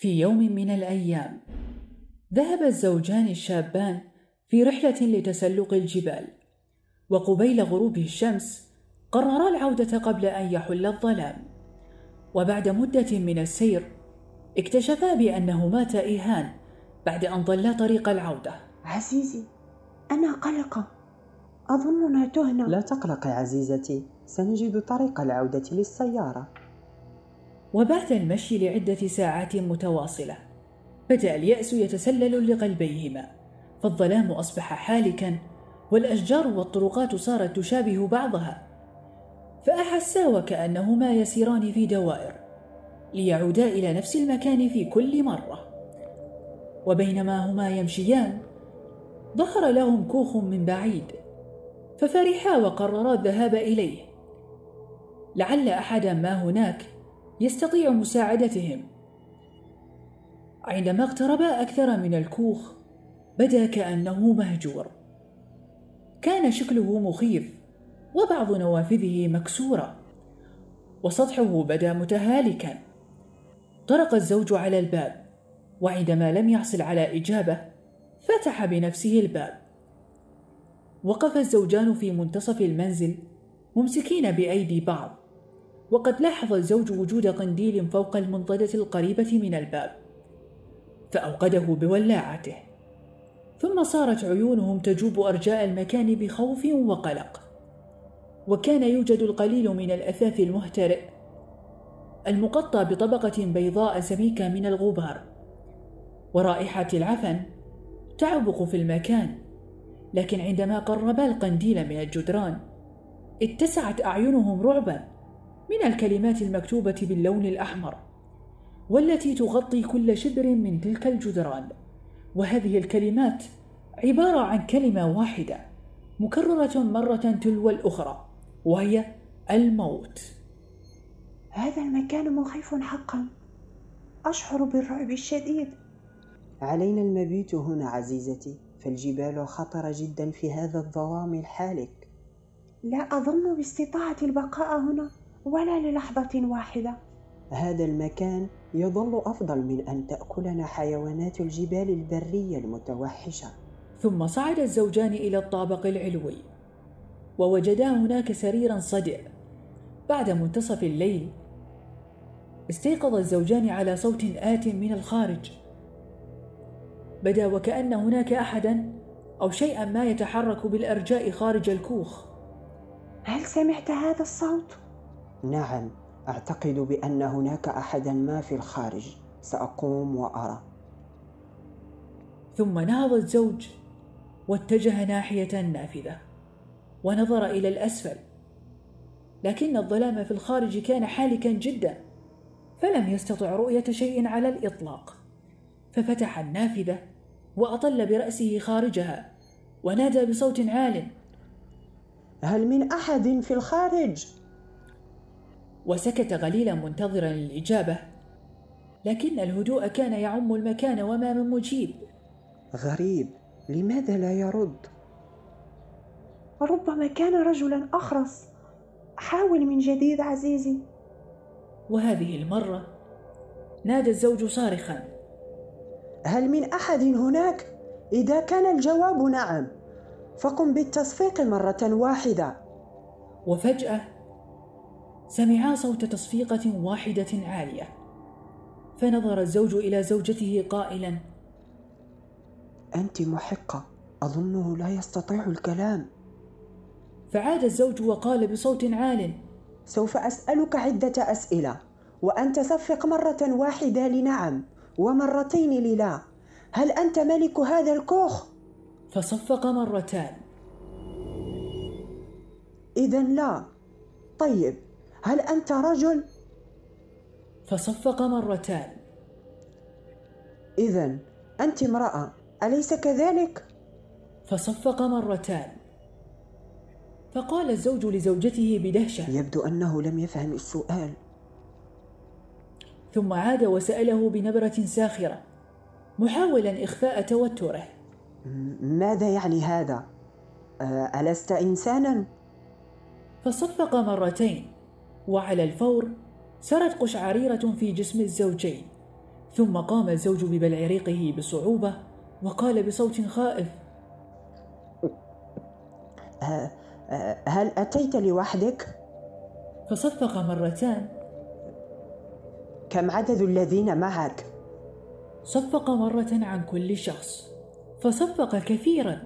في يوم من الأيام. ذهب الزوجان الشابان في رحلة لتسلق الجبال. وقبيل غروب الشمس قررا العودة قبل أن يحل الظلام. وبعد مدة من السير اكتشفا بأنهما تائهان بعد أن ضلا طريق العودة. عزيزي أنا قلقة أظننا تهنا. لا تقلقي عزيزتي. سنجد طريق العودة للسيارة. وبعد المشي لعدة ساعات متواصلة. بدأ اليأس يتسلل لقلبيهما. فالظلام أصبح حالكا والأشجار والطرقات صارت تشابه بعضها. فأحسا وكأنهما يسيران في دوائر ليعودا إلى نفس المكان في كل مرة. وبينما هما يمشيان ظهر لهم كوخ من بعيد. ففرحا وقررا الذهاب إليه. لعل أحدا ما هناك يستطيع مساعدتهم. عندما اقتربا أكثر من الكوخ بدأ كأنه مهجور. كان شكله مخيف وبعض نوافذه مكسورة. وسطحه بدا متهالكا. طرق الزوج على الباب وعندما لم يحصل على إجابة فتح بنفسه الباب. وقف الزوجان في منتصف المنزل ممسكين بأيدي بعض. وقد لاحظ الزوج وجود قنديل فوق المنضدة القريبة من الباب فأوقده بولاعته. ثم صارت عيونهم تجوب أرجاء المكان بخوف وقلق. وكان يوجد القليل من الأثاث المهترئ المقطع بطبقة بيضاء سميكة من الغبار. ورائحة العفن تعبق في المكان لكن عندما قربا القنديل من الجدران اتسعت أعينهم رعبا. من الكلمات المكتوبة باللون الأحمر والتي تغطي كل شبر من تلك الجدران. وهذه الكلمات عبارة عن كلمة واحدة مكررة مرة تلو الأخرى وهي الموت. هذا المكان مخيف حقا. أشعر بالرعب الشديد. علينا المبيت هنا عزيزتي فالجبال خطرة جدا في هذا الظلام الحالك. لا أظن باستطاعة البقاء هنا. ولا للحظة واحدة. هذا المكان يظل أفضل من أن تأكلنا حيوانات الجبال البرية المتوحشة. ثم صعد الزوجان إلى الطابق العلوي ووجدا هناك سريرا صدئ بعد منتصف الليل. استيقظ الزوجان على صوت آت من الخارج. بدا وكأن هناك أحدا أو شيئا ما يتحرك بالأرجاء خارج الكوخ. هل سمعت هذا الصوت؟ نعم أعتقد بأن هناك أحدا ما في الخارج. سأقوم وأرى. ثم نهض الزوج واتجه ناحية النافذة ونظر إلى الأسفل. لكن الظلام في الخارج كان حالكا جدا فلم يستطع رؤية شيء على الإطلاق. ففتح النافذة وأطل برأسه خارجها ونادى بصوت عال. هل من أحد في الخارج؟ وسكت غليلا منتظرا الإجابة لكن الهدوء كان يعم المكان وما من مجيب. غريب لماذا لا يرد؟ ربما كان رجلا أخرس. حاول من جديد عزيزي. وهذه المرة نادى الزوج صارخا. هل من أحد هناك؟ إذا كان الجواب نعم. فقم بالتصفيق مرة واحدة. وفجأة سمعا صوت تصفيقة واحدة عالية. فنظر الزوج إلى زوجته قائلا أنت محقة. أظنه لا يستطيع الكلام. فعاد الزوج وقال بصوت عال سوف أسألك عدة أسئلة وأنت صفق مرة واحدة لنعم ومرتين للا. هل أنت ملك هذا الكوخ؟ فصفق مرتان. إذا لا. طيب. هل أنت رجل؟ فصفق مرتان إذا أنت امرأة أليس كذلك؟ فصفق مرتان فقال الزوج لزوجته بدهشة يبدو أنه لم يفهم السؤال ثم عاد وسأله بنبرة ساخرة محاولا إخفاء توتره ماذا يعني هذا؟ ألست إنسانا؟ فصفق مرتين وعلى الفور سرت قشعريرة في جسم الزوجين ثم قام الزوج ببلع ريقه بصعوبة وقال بصوت خائف أه، أه، هل أتيت لوحدك؟ فصفق مرتان كم عدد الذين معك؟ صفق مرة عن كل شخص فصفق كثيرا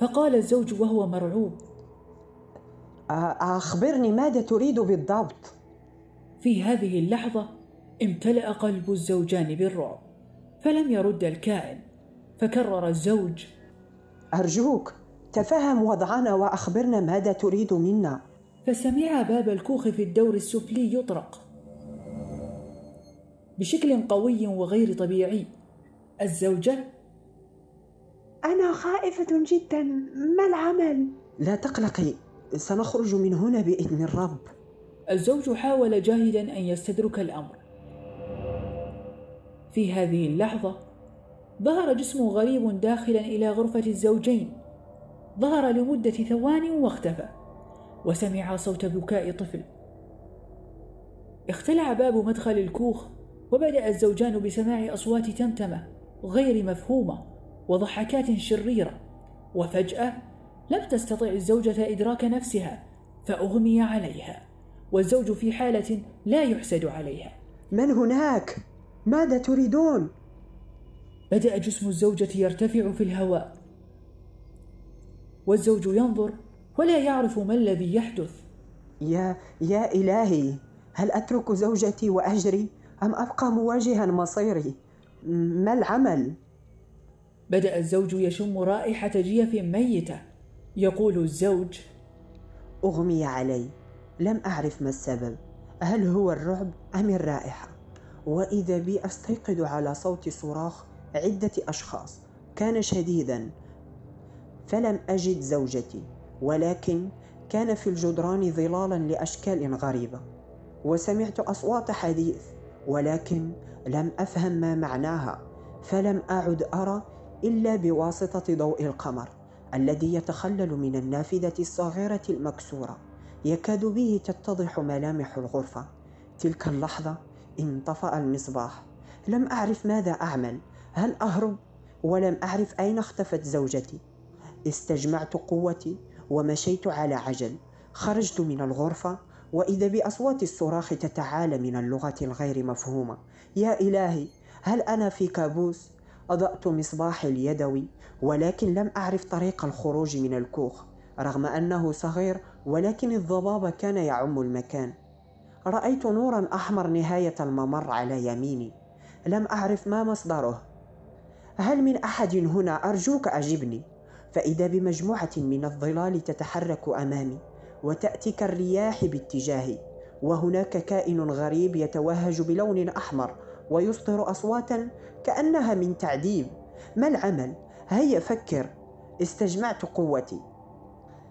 فقال الزوج وهو مرعوب أخبرني ماذا تريد بالضبط؟ في هذه اللحظة امتلأ قلب الزوجان بالرعب فلم يرد الكائن فكرر الزوج أرجوك تفهم وضعنا وأخبرنا ماذا تريد منا فسمع باب الكوخ في الدور السفلي يطرق بشكل قوي وغير طبيعي الزوجة أنا خائفة جدا ما العمل؟ لا تقلقي سنخرج من هنا بإذن الرب. الزوج حاول جاهدا أن يستدرك الأمر. في هذه اللحظة ظهر جسم غريب داخلا إلى غرفة الزوجين. ظهر لمدة ثوان واختفى وسمع صوت بكاء طفل. اختلع باب مدخل الكوخ وبدأ الزوجان بسماع أصوات تمتمة غير مفهومة وضحكات شريرة. وفجأة لم تستطع الزوجة إدراك نفسها فأغمي عليها والزوج في حالة لا يحسد عليها من هناك؟ ماذا تريدون؟ بدأ جسم الزوجة يرتفع في الهواء والزوج ينظر ولا يعرف ما الذي يحدث يا يا إلهي هل أترك زوجتي وأجري أم أبقى مواجها مصيري؟ ما العمل؟ بدأ الزوج يشم رائحة جيف ميتة يقول الزوج أغمي علي لم أعرف ما السبب. هل هو الرعب أم الرائحة؟ وإذا بي أستيقظ على صوت صراخ عدة أشخاص كان شديدا فلم أجد زوجتي ولكن كان في الجدران ظلالا لأشكال غريبة. وسمعت أصوات حديث ولكن لم أفهم ما معناها فلم أعد أرى إلا بواسطة ضوء القمر. الذي يتخلل من النافذة الصغيرة المكسورة. يكاد به تتضح ملامح الغرفة. تلك اللحظة انطفأ المصباح. لم أعرف ماذا أعمل. هل أهرب؟ ولم أعرف أين اختفت زوجتي. استجمعت قوتي ومشيت على عجل. خرجت من الغرفة وإذا بأصوات الصراخ تتعالى من اللغة الغير مفهومة. يا إلهي هل أنا في كابوس؟ أضأت مصباحي اليدوي ولكن لم أعرف طريق الخروج من الكوخ رغم أنه صغير ولكن الضباب كان يعم المكان. رأيت نورا أحمر نهاية الممر على يميني. لم أعرف ما مصدره. هل من أحد هنا أرجوك أجبني؟ فإذا بمجموعة من الظلال تتحرك أمامي وتأتي كالرياح باتجاهي وهناك كائن غريب يتوهج بلون أحمر ويصدر أصواتا كأنها من تعذيب ما العمل؟ هيا فكر. استجمعت قوتي.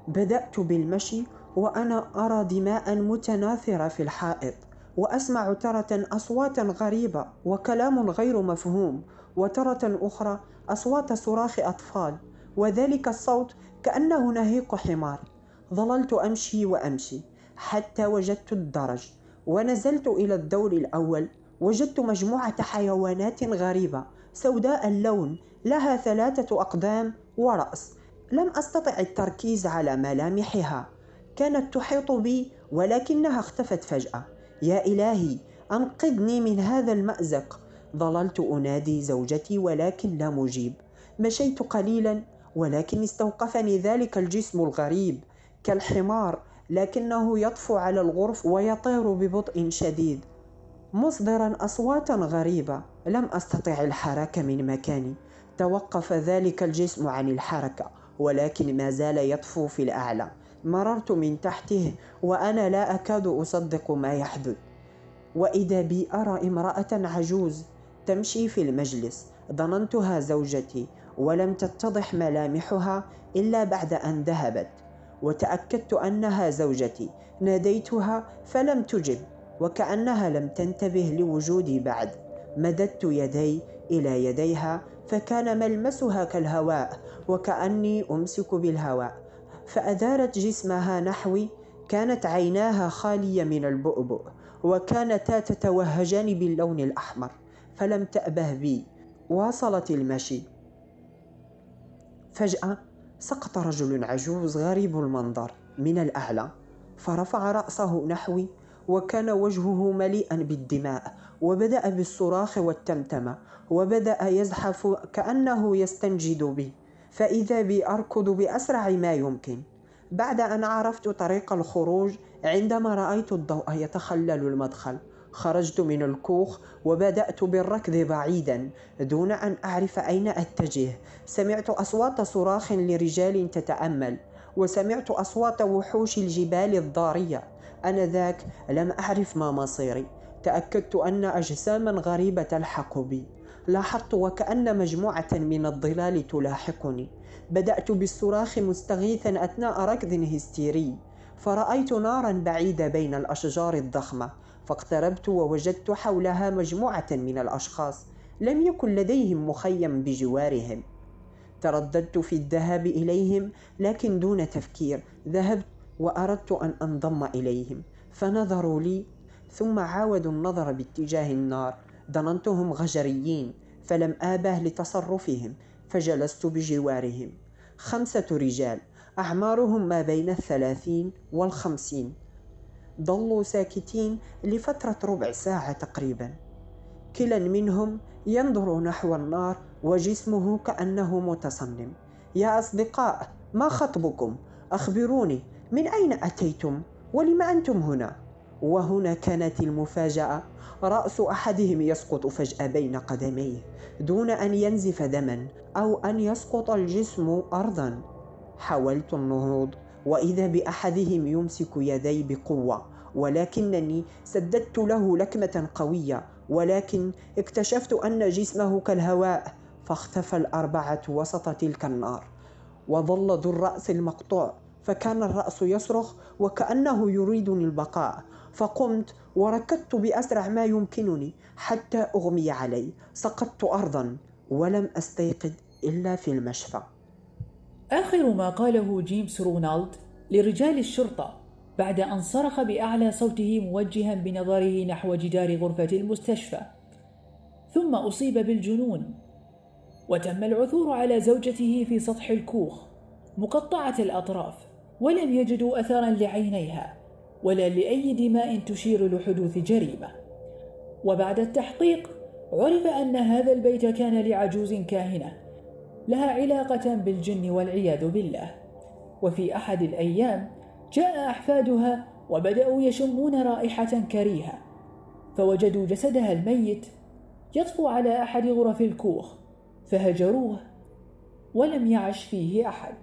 بدأت بالمشي وأنا أرى دماء متناثرة في الحائط وأسمع ترة أصواتا غريبة وكلام غير مفهوم وترة أخرى أصوات صراخ أطفال وذلك الصوت كأنه نهيق حمار. ظللت أمشي وأمشي حتى وجدت الدرج ونزلت إلى الدور الأول وجدت مجموعة حيوانات غريبة. سوداء اللون لها ثلاثة أقدام ورأس. لم أستطع التركيز على ملامحها. كانت تحيط بي ولكنها اختفت فجأة. يا إلهي أنقذني من هذا المأزق. ظللت أنادي زوجتي ولكن لا مجيب. مشيت قليلا ولكن استوقفني ذلك الجسم الغريب. كالحمار لكنه يطفو على الغرف ويطير ببطء شديد. مصدرا اصواتا غريبة. لم أستطع الحركه من مكاني. توقف ذلك الجسم عن الحركة ولكن ما زال يطفو في الأعلى. مررت من تحته وأنا لا أكاد أصدق ما يحدث. وإذا بي أرى امرأة عجوز تمشي في المجلس ظننتها زوجتي ولم تتضح ملامحها إلا بعد أن ذهبت. وتأكدت أنها زوجتي. ناديتها فلم تجب. وكأنها لم تنتبه لوجودي بعد. مددت يدي إلى يديها فكان ملمسها كالهواء وكأني أمسك بالهواء. فأدارت جسمها نحوي كانت عيناها خالية من البؤبؤ وكانتا تتوهجان باللون الأحمر فلم تأبه بي. واصلت المشي. فجأة سقط رجل عجوز غريب المنظر من الأعلى فرفع رأسه نحوي وكان وجهه مليئا بالدماء وبدأ بالصراخ والتمتمة وبدأ يزحف كأنه يستنجد بي فإذا بي أركض بأسرع ما يمكن. بعد أن عرفت طريق الخروج عندما رأيت الضوء يتخلل المدخل خرجت من الكوخ وبدأت بالركض بعيدا دون أن أعرف أين أتجه. سمعت أصوات صراخ لرجال تتأمل وسمعت أصوات وحوش الجبال الضارية. أنذاك لم أعرف ما مصيري. تأكدت أن أجساما غريبة تلحق بي لاحظت وكأن مجموعة من الظلال تلاحقني. بدأت بالصراخ مستغيثا أثناء ركض هستيري. فرأيت نارا بعيدة بين الأشجار الضخمة. فاقتربت ووجدت حولها مجموعة من الأشخاص. لم يكن لديهم مخيم بجوارهم. ترددت في الذهاب إليهم لكن دون تفكير. ذهبت وأردت أن أنضم إليهم فنظروا لي ثم عاودوا النظر باتجاه النار. ظننتهم غجريين فلم آبه لتصرفهم فجلست بجوارهم. خمسة رجال أعمارهم ما بين الثلاثين والخمسين. ظلوا ساكتين لفترة ربع ساعة تقريبا. كلا منهم ينظر نحو النار وجسمه كأنه متصنم يا أصدقاء ما خطبكم؟ أخبروني من أين أتيتم؟ ولم أنتم هنا؟ وهنا كانت المفاجأة. رأس أحدهم يسقط فجأة بين قدميه دون أن ينزف دما أو أن يسقط الجسم أرضا. حاولت النهوض وإذا بأحدهم يمسك يدي بقوة ولكنني سددت له لكمة قوية ولكن اكتشفت أن جسمه كالهواء فاختفى الأربعة وسط تلك النار وظل ذو الرأس المقطوع. فكان الرأس يصرخ وكأنه يريدني البقاء. فقمت وركضت بأسرع ما يمكنني حتى أغمي علي. سقطت أرضا ولم أستيقظ إلا في المشفى. آخر ما قاله جيمس رونالد لرجال الشرطة بعد أن صرخ بأعلى صوته موجها بنظره نحو جدار غرفة المستشفى. ثم أصيب بالجنون. وتم العثور على زوجته في سطح الكوخ مقطعة الأطراف. ولم يجدوا أثرا لعينيها ولا لأي دماء تشير لحدوث جريمة. وبعد التحقيق عرف أن هذا البيت كان لعجوز كاهنة لها علاقة بالجن والعياذ بالله. وفي أحد الأيام جاء أحفادها وبدأوا يشمون رائحة كريهة فوجدوا جسدها الميت يطفو على أحد غرف الكوخ فهجروه ولم يعش فيه أحد.